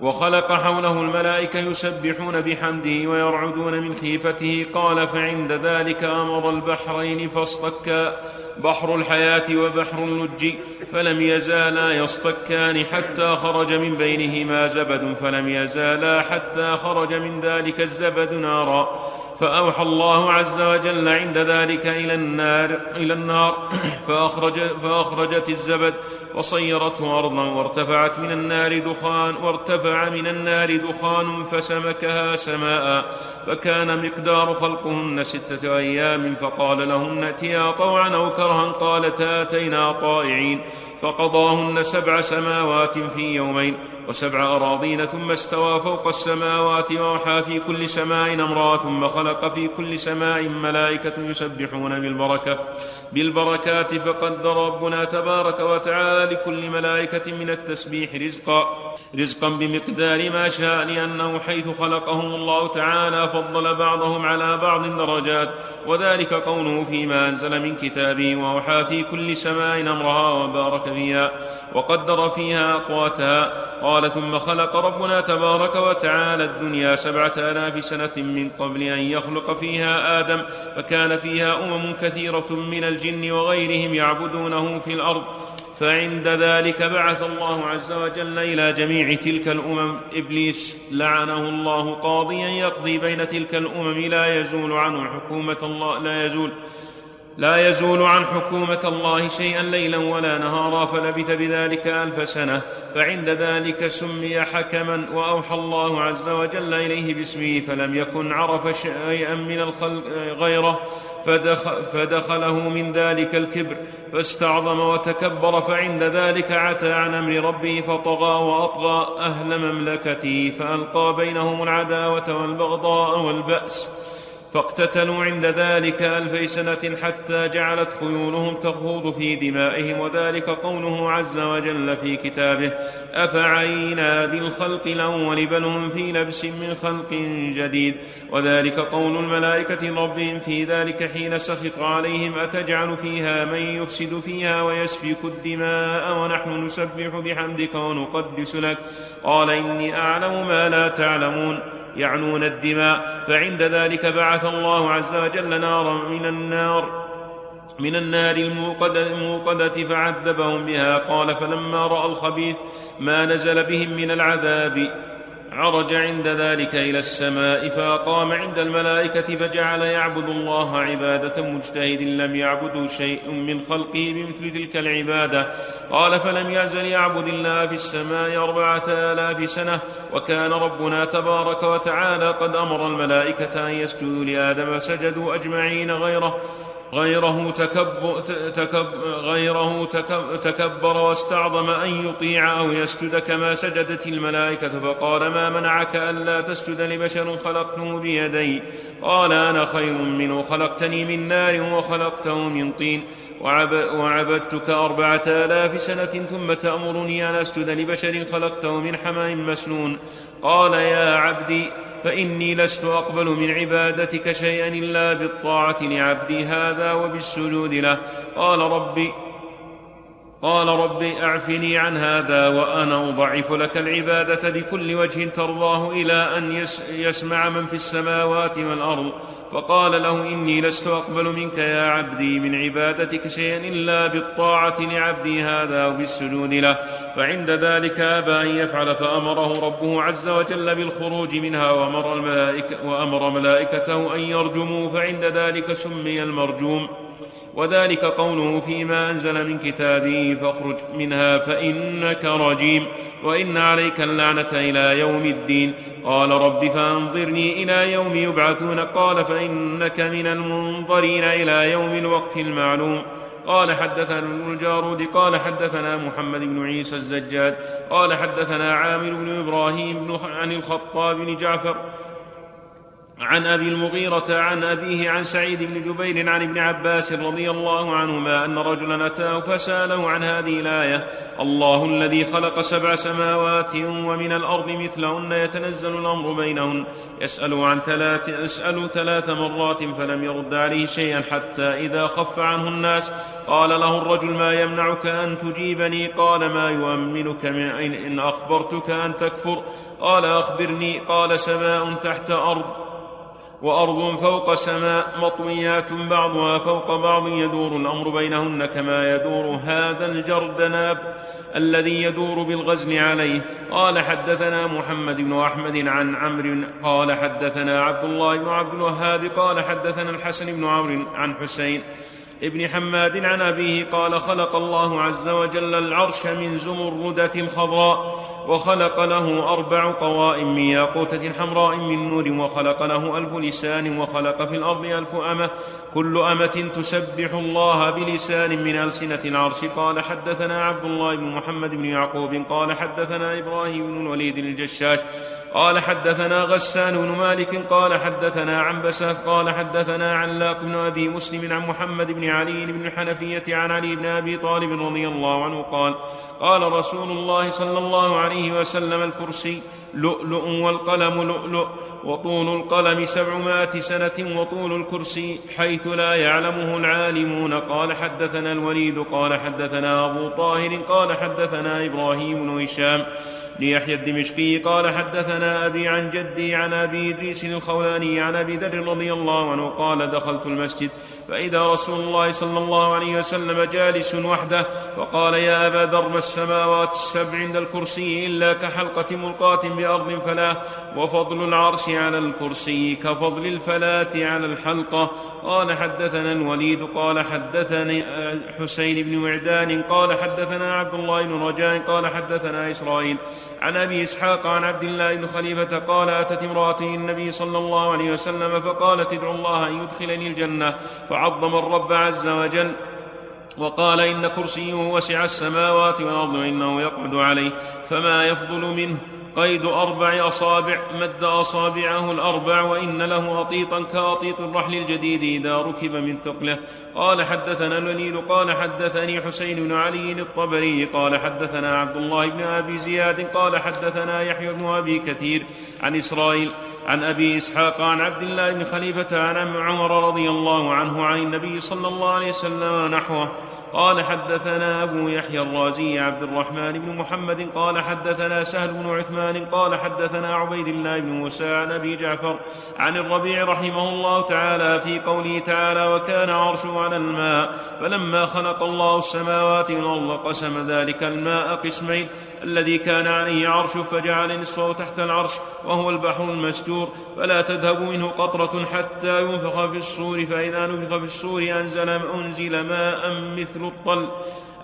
وخلق حوله الملائكة يسبحون بحمده ويرعدون من خيفته. قال فعند ذلك أمر البحرين فاصطكا بحر الحياة وبحر اللج فلم يزالا يصطكان حتى خرج من بينهما زبد فلم يزالا حتى خرج من ذلك الزبد نارا. فأوحى الله عز وجل عند ذلك إلى النار إلى النار. فأخرج فأخرجت الزبد وصيرته أرضا وارتفعت من النار دخان وارتفع من النار دخان فسمكها سماء فكان مقدار خلقهن ستة أيام. فقال لهن ائتيا طوعا أو كرها؟ قالتا أتينا طائعين. فقضاهن سبع سماوات في يومين. وسبع أراضين ثم استوى فوق السماوات وأوحى في كل سماء أمرا ثم خلق في كل سماء ملائكة يسبحون بالبركة بالبركات فقدر ربنا تبارك وتعالى لكل ملائكة من التسبيح رزقا رزقا بمقدار ما شاء لأنه حيث خلقهم الله تعالى فضل بعضهم على بعض درجات وذلك قوله فيما أنزل من كتابه وأوحى في كل سماء أمرها وبارك فيها وقدر فيها أقواتها. قال ثم خلق ربنا تبارك وتعالى الدنيا سبعة آلاف سنة من قبل أن يخلق فيها آدم فكان فيها أمم كثيرة من الجن وغيرهم يعبدونه في الأرض. فعند ذلك بعث الله عز وجل إلى جميع تلك الأمم. إبليس لعنه الله قاضيا يقضي بين تلك الأمم لا يزول عنه حكومة الله لا يزول لا يزول عن حكومة الله شيئا ليلا ولا نهارا فلبث بذلك ألف سنة. فعند ذلك سمي حكما وأوحى الله عز وجل إليه باسمه فلم يكن عرف شيئا من الخلق غيره فدخل فدخله من ذلك الكبر فاستعظم وتكبر فعند ذلك عتى عن أمر ربه فطغى وأطغى أهل مملكته فألقى بينهم العداوة والبغضاء والبأس. فاقتتلوا عند ذلك ألفي سنة حتى جعلت خيولهم تخوض في دمائهم وذلك قوله عز وجل في كتابه أفعينا بالخلق الأول بل هم في لبس من خلق جديد؟ وذلك قول الملائكة ربهم في ذلك حين سخط عليهم أتجعل فيها من يفسد فيها ويسفك الدماء ونحن نسبح بحمدك ونقدس لك؟ قال إني أعلم ما لا تعلمون. يعنون الدماء فعند ذلك بعث الله عز وجل نارا من النار من النار الموقدة فعذبهم بها. قال فلما رأى الخبيث ما نزل بهم من العذاب عرج عند ذلك إلى السماء فأقام عند الملائكة فجعل يعبد الله عبادة مجتهد لم يعبده شيء من خلقه بمثل تلك العبادة. قال فلم يزل يعبد الله في السماء أربعة آلاف سنة. وكان ربنا تبارك وتعالى قد أمر الملائكة أن يسجدوا لآدم فسجدوا أجمعين غيره. غيره تكبر, تكب غيره تكب تكبر واستعظم أن يطيع أو يسجد كما سجدت الملائكة فقال ما منعك ألا تسجد لبشر خلقته بيدي؟ قال أنا خير منه خلقتني من نار وخلقته من طين وعب وعبدتك أربعة آلاف سنة ثم تأمرني أن أسجد لبشر خلقته من حمام مسنون. قال يا عبدي فإني لست أقبل من عبادتك شيئا إلا بالطاعة لعبدي هذا وبالسجود له. قال ربي قال رب أعفني عن هذا وأنا أضعف لك العبادة بكل وجه ترضاه إلى أن يسمع من في السماوات والأرض. فقال له إني لست أقبل منك يا عبدي من عبادتك شيئا إلا بالطاعة لعبدي هذا وبالسجود له. فعند ذلك أبى أن يفعل فأمره ربه عز وجل بالخروج منها وأمر الملائكه وأمر ملائكته أن يرجموا فعند ذلك سمي المرجوم. وذلك قوله فيما أنزل من كتابه فاخرج منها فإنك رجيم وإن عليك اللعنة إلى يوم الدين. قال رب فانظرني إلى يوم يبعثون. قال فإنك من المنظرين إلى يوم الوقت المعلوم. قال حدثنا ابن الجارود. قال حدثنا محمد بن عيسى الزجاد قال حدثنا عامر بن إبراهيم بن عن الخطاب بن جعفر. عن أبي المغيرة عن أبيه عن سعيد بن جبير عن ابن عباس رضي الله عنهما أن رجلا أتاه فسأله عن هذه الآية. الله الذي خلق سبع سماوات ومن الأرض مثلهن يتنزل الأمر بينهن. يسال عن ثلاث يسال ثلاث مرات فلم يرد عليه شيئا حتى إذا خف عنه الناس. قال له الرجل ما يمنعك أن تجيبني؟ قال ما يؤمنك من إن أخبرتك أن تكفر. قال أخبرني. قال سماء تحت أرض وأرض فوق سماء مطويات بعضها فوق بعض يدور الأمر بينهن كما يدور هذا الجردناب الذي يدور بالغزل عليه. قال حدثنا محمد بن أحمد عن عمرو قال حدثنا عبد الله بن عبد الوهاب قال حدثنا الحسن بن عمرو عن حسين ابن حماد عن أبيه قال خلق الله عز وجل العرش من زمردة خضراء وخلق له أربع قوائم من ياقوتة حمراء من نور وخلق له ألف لسان وخلق في الأرض ألف أمة كل أمة تسبح الله بلسان من ألسنة العرش قال حدثنا عبد الله بن محمد بن يعقوب قال حدثنا إبراهيم بن الوليد الجشاش قال حدثنا غسان بن مالك قال حدثنا عن بسه قال حدثنا علاق بن أبي مسلم عن محمد بن علي بن الحنفية عن علي بن أبي طالب رضي الله عنه قال قال رسول الله صلى الله عليه وسلم الكرسي لؤلؤ والقلم لؤلؤ وطول القلم سبعمائة سنة وطول الكرسي حيث لا يعلمه العالمون. قال حدثنا الوليد قال حدثنا أبو طاهر قال حدثنا إبراهيم بن هشام ليحيى الدمشقي قال حدثنا أبي عن جدي عن أبي إدريس الخولاني عن أبي ذر رضي الله عنه قال دخلت المسجد فإذا رسول الله صلى الله عليه وسلم جالس وحده فقال يا أبا ذر ما السماوات السبع عند الكرسي إلا كحلقة ملقاة بأرض فلا وفضل العرش على الكرسي كفضل الفلاة على الحلقة قال حدثنا الوليد قال حدثني حسين بن وعدان قال حدثنا عبد الله بن رجاء قال حدثنا إسرائيل. عن أبي إسحاق عن عبد الله بن خليفة قال أتت امراه النبي صلى الله عليه وسلم فقالت ادعو الله أن يدخلني الجنة. فعظم الرب عز وجل وقال إن كرسيه وسع السماوات والأرض وإنه يقعد عليه فما يفضل منه؟ قيد أربع أصابع مد أصابعه الأربع وإن له أطيطا كأطيط الرحل الجديد إذا ركب من ثقله. قال حدثنا الوليد قال حدثني حسين بن علي الطبري قال حدثنا عبد الله بن أبي زياد قال حدثنا يحيى بن أبي كثير عن إسرائيل عن أبي إسحاق عن عبد الله بن خليفة عن عمر رضي الله عنه عن النبي صلى الله عليه وسلم نحوه. قال حدثنا أبو يحيى الرازي عبد الرحمن بن محمد قال حدثنا سهل بن عثمان قال حدثنا عبيد الله بن موسى عن أبي جعفر عن الربيع رحمه الله تعالى في قوله تعالى وكان عرشه على الماء فلما خلق الله السماوات والأرض قسم ذلك الماء قسمين الذي كان عليه عرش فجعل نصفه تحت العرش وهو البحر المستور. فلا تذهب منه قطرة حتى ينفخ في الصور فإذا نفخ في الصور أنزل أنزل ماء مثل الطل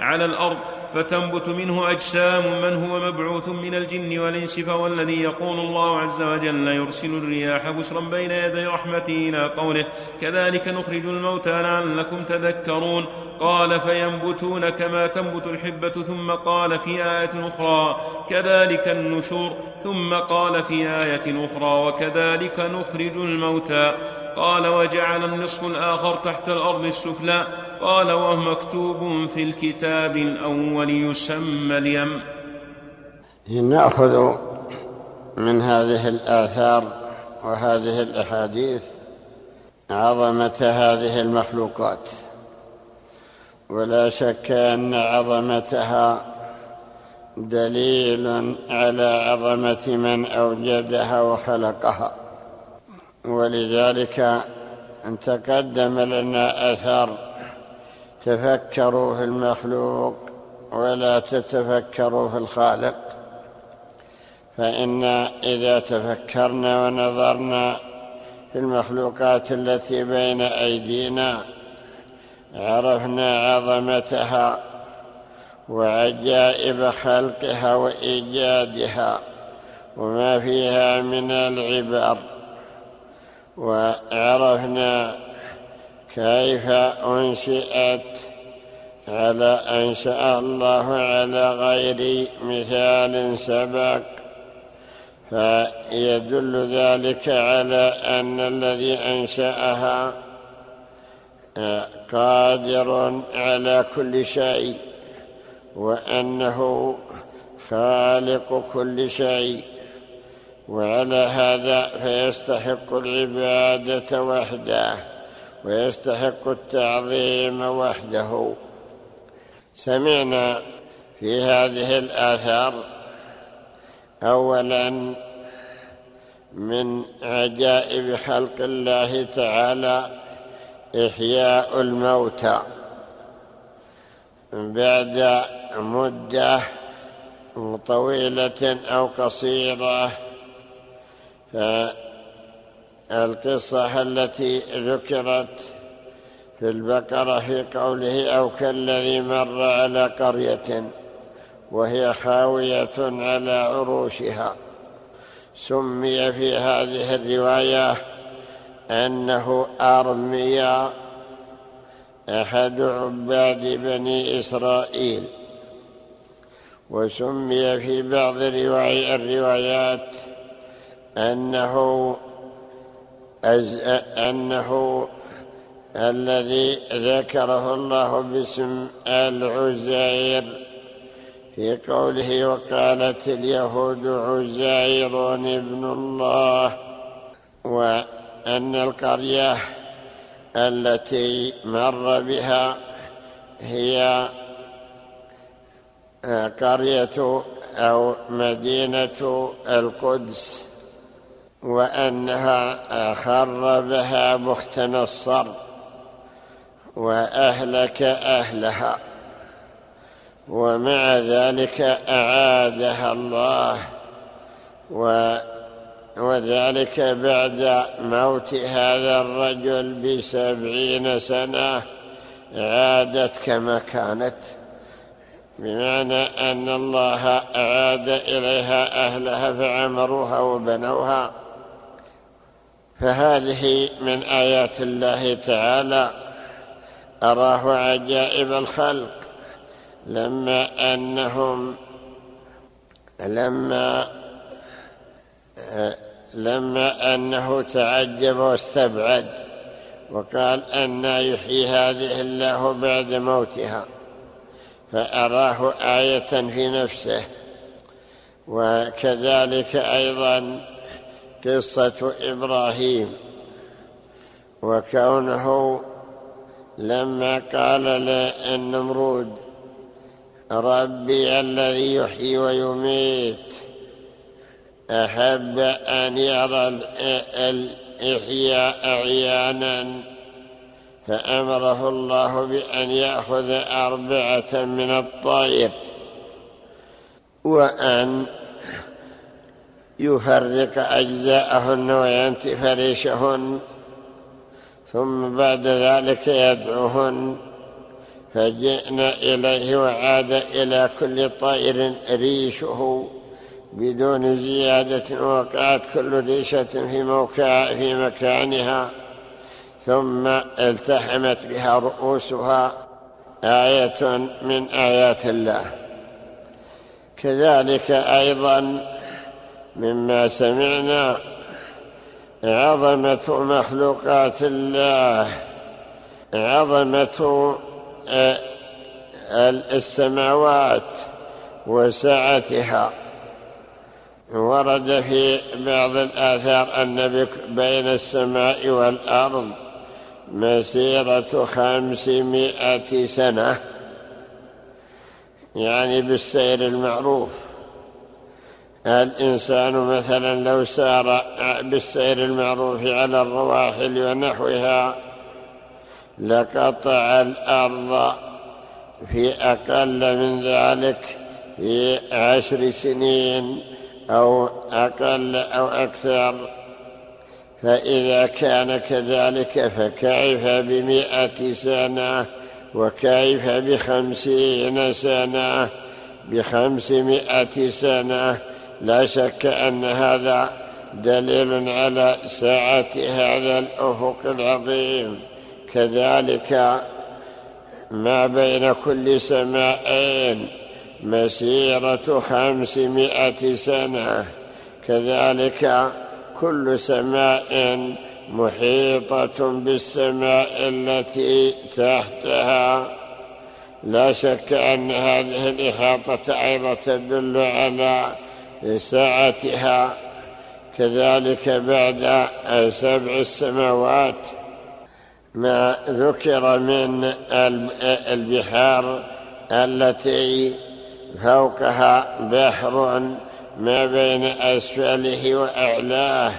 على الأرض. فتنبت منه أجسام من هو مبعوث من الجن والإنس فهو الذي يقول الله عز وجل يرسل الرياح بشرا بين يدي رحمته إلى قوله كذلك نخرج الموتى لعلكم تذكرون قال فينبتون كما تنبت الحبة ثم قال في آية أخرى كذلك النشور ثم قال في آية أخرى وكذلك نخرج الموتى قال وجعل النصف الآخر تحت الأرض السفلى. قال وهو مكتوب في الكتاب الأول يسمى اليم. نأخذ من هذه الآثار وهذه الأحاديث عظمة هذه المخلوقات. ولا شك أن عظمتها دليل على عظمة من أوجدها وخلقها. ولذلك تقدم لنا أثر تفكروا في المخلوق ولا تتفكروا في الخالق. فإن إذا تفكرنا ونظرنا في المخلوقات التي بين أيدينا عرفنا عظمتها وعجائب خلقها وإيجادها وما فيها من العبر وعرفنا كيف أنشئت على أنشأ الله على غير مثال سبق. فيدل ذلك على أن الذي أنشأها قادر على كل شيء وأنه خالق كل شيء. وعلى هذا فيستحق العبادة وحده ويستحق التعظيم وحده. سمعنا في هذه الآثار اولا من عجائب خلق الله تعالى إحياء الموتى بعد مدة طويلة أو قصيرة فالقصة التي ذكرت في البقرة في قوله أو كالذي مر على قرية وهي خاوية على عروشها. سمي في هذه الرواية أنه أرميا أحد عباد بني إسرائيل. وسمي في بعض الروايات أنه أنه الذي ذكره الله باسم العزير. في قوله وقالت اليهود عزير ابن الله وأن القرية التي مر بها هي قرية أو مدينة القدس. وأنها خربها بخت نصر وأهلك أهلها ومع ذلك أعادها الله و وذلك بعد موت هذا الرجل بسبعين سنة عادت كما كانت بمعنى أن الله أعاد إليها أهلها فعمروها وبنوها. فهذه من آيات الله تعالى. أراه عجائب الخلق. لما أنهم لما لما أنه تعجب واستبعد وقال أن يحيي هذه الله بعد موتها. فأراه آية في نفسه. وكذلك أيضا قصة إبراهيم. وكونه لما قال للنمرود ربي الذي يحيي ويميت أحب أن يرى الإحياء عيانا فأمره الله بأن يأخذ أربعة من الطير وأن يفرق أجزاءهن وينتف ريشهن ثم بعد ذلك يدعوهن. فجئنا إليه وعاد إلى كل طائر ريشه بدون زيادة وقعت كل ريشة في, موقع في مكانها. ثم التحمت بها رؤوسها آية من آيات الله. كذلك أيضا مما سمعنا عظمة مخلوقات الله عظمة آه، السماوات وسعتها. ورد في بعض الآثار أن بين السماء والأرض مسيرة خمسمائة سنة يعني بالسير المعروف. الإنسان مثلا لو سار بالسير المعروف على الرواحل ونحوها لقطع الأرض في أقل من ذلك في عشر سنين أو أقل أو أكثر فإذا كان كذلك فكيف بمئة سنة وكيف بخمسين سنة؟ بخمسمائة سنة. لا شك أن هذا دليل على سعة هذا الأفق العظيم. كذلك ما بين كل سماءين مسيرة خمسمائة سنة. كذلك كل سماء محيطة بالسماء التي تحتها. لا شك أن هذه الإحاطة أيضا تدل على سعتها كذلك بعد سبع السماوات ما ذكر من البحار التي فوقها بحر ما بين أسفله وأعلاه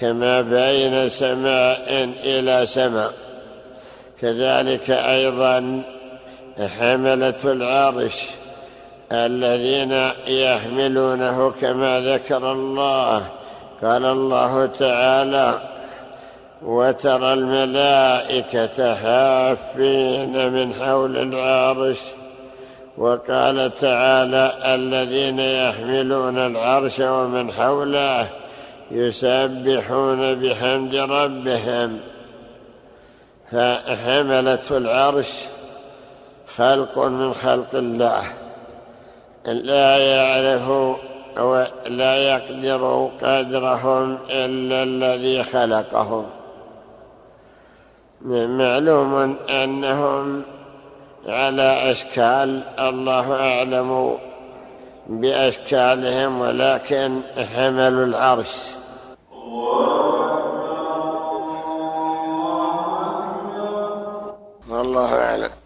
كما بين سماء إلى سماء. كذلك أيضا حملة العرش الذين يحملونه كما ذكر الله. قال الله تعالى وترى الملائكة حافين من حول العرش وقال تعالى الذين يحملون العرش ومن حوله يسبحون بحمد ربهم فحملة العرش خلق من خلق الله. لا يعرف ولا يقدر قدرهم إلا الذي خلقهم. معلوم أنهم على أشكال الله أعلم بأشكالهم ولكن حملوا العرش. والله أعلم.